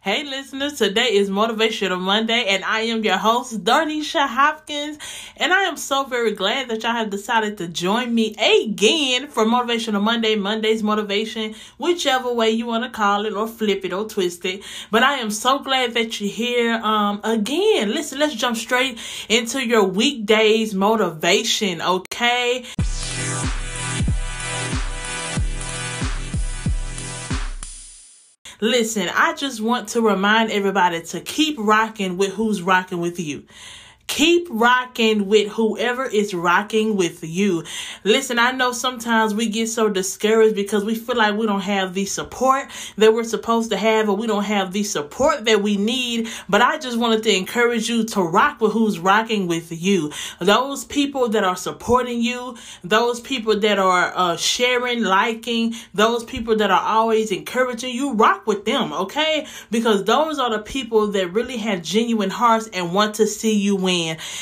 Hey listeners, today is Motivational Monday and I am your host, Darnesha Hopkins. And I am so very glad that y'all have decided to join me again for Motivational Monday, Monday's motivation, whichever way you want to call it or flip it or twist it. But I am so glad that you're here um again. Listen, let's jump straight into your weekdays motivation, okay? Listen, I just want to remind everybody to keep rocking with who's rocking with you. Keep rocking with whoever is rocking with you. Listen, I know sometimes we get so discouraged because we feel like we don't have the support that we're supposed to have, or we don't have the support that we need. But I just wanted to encourage you to rock with who's rocking with you. Those people that are supporting you, those people that are uh, sharing, liking, those people that are always encouraging you, rock with them, okay? Because those are the people that really have genuine hearts and want to see you win.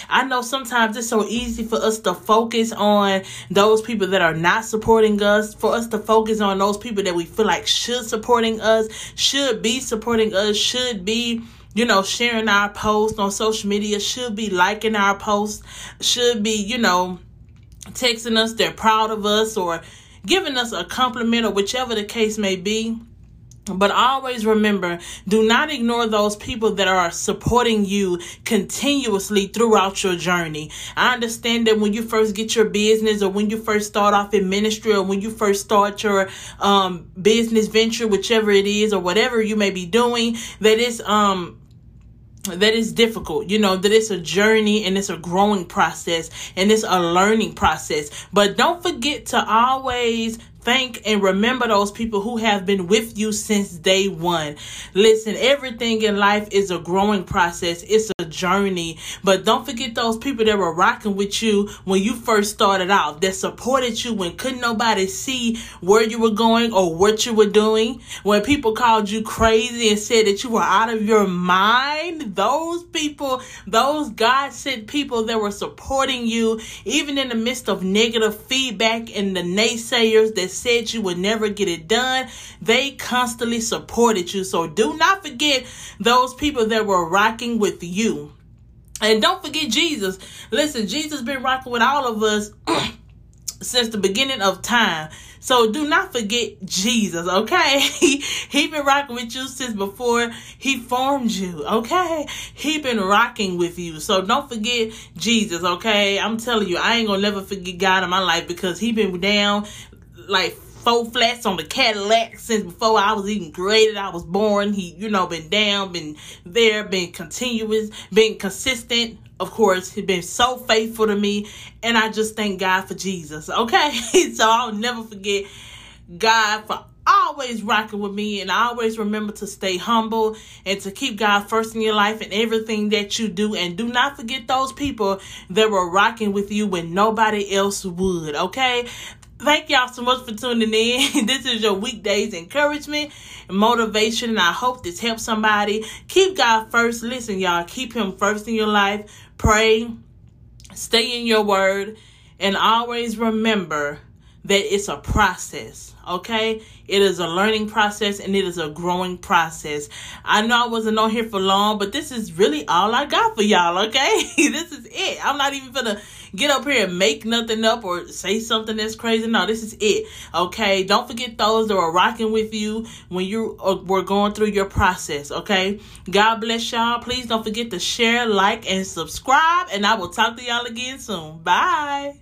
I know sometimes it's so easy for us to focus on those people that are not supporting us, for us to focus on those people that we feel like should supporting us, should be supporting us, should be you know, sharing our posts on social media, should be liking our posts, should be, you know, texting us, they're proud of us, or giving us a compliment, or whichever the case may be. But always remember, do not ignore those people that are supporting you continuously throughout your journey. I understand that when you first get your business or when you first start off in ministry or when you first start your um, business venture, whichever it is or whatever you may be doing, that it's um that is difficult you know that it's a journey and it's a growing process and it's a learning process but don't forget to always thank and remember those people who have been with you since day one. Listen, everything in life is a growing process, it's a journey. But don't forget those people that were rocking with you when you first started out, that supported you when couldn't nobody see where you were going or what you were doing. When people called you crazy and said that you were out of your mind, those people, those God sent people that were supporting you, even in the midst of negative feedback and the naysayers that said you would never get it done, they constantly supported you. So do not forget those people that were rocking with you. And don't forget Jesus. Listen, Jesus been rocking with all of us since the beginning of time. So do not forget Jesus, okay? He, been rocking with you since before he formed you, okay? He been rocking with you. So don't forget Jesus, okay? I'm telling you, I ain't gonna never forget God in my life because he been down like four flats on the Cadillac since before I was even graded. I was born. He, you know, been down, been there, been continuous, been consistent. Of course, he been so faithful to me, and I just thank God for Jesus. Okay, so I'll never forget God for always rocking with me and I always remember to stay humble and to keep God first in your life and everything that you do and do not forget those people that were rocking with you when nobody else would okay Thank y'all so much for tuning in. this is your weekdays encouragement and motivation, and I hope this helps somebody. Keep God first. Listen, y'all, keep Him first in your life. Pray, stay in your word, and always remember that it's a process okay? It is a learning process and it is a growing process. I know i wasn't on here for long but this is really all i got for y'all okay? This is it. I'm not even gonna get up here and make nothing up or say something that's crazy. No this is it okay? Don't forget those that are rocking with you when you uh, were going through your process okay? God bless y'all. Please don't forget to share like and subscribe and i will talk to y'all again soon. Bye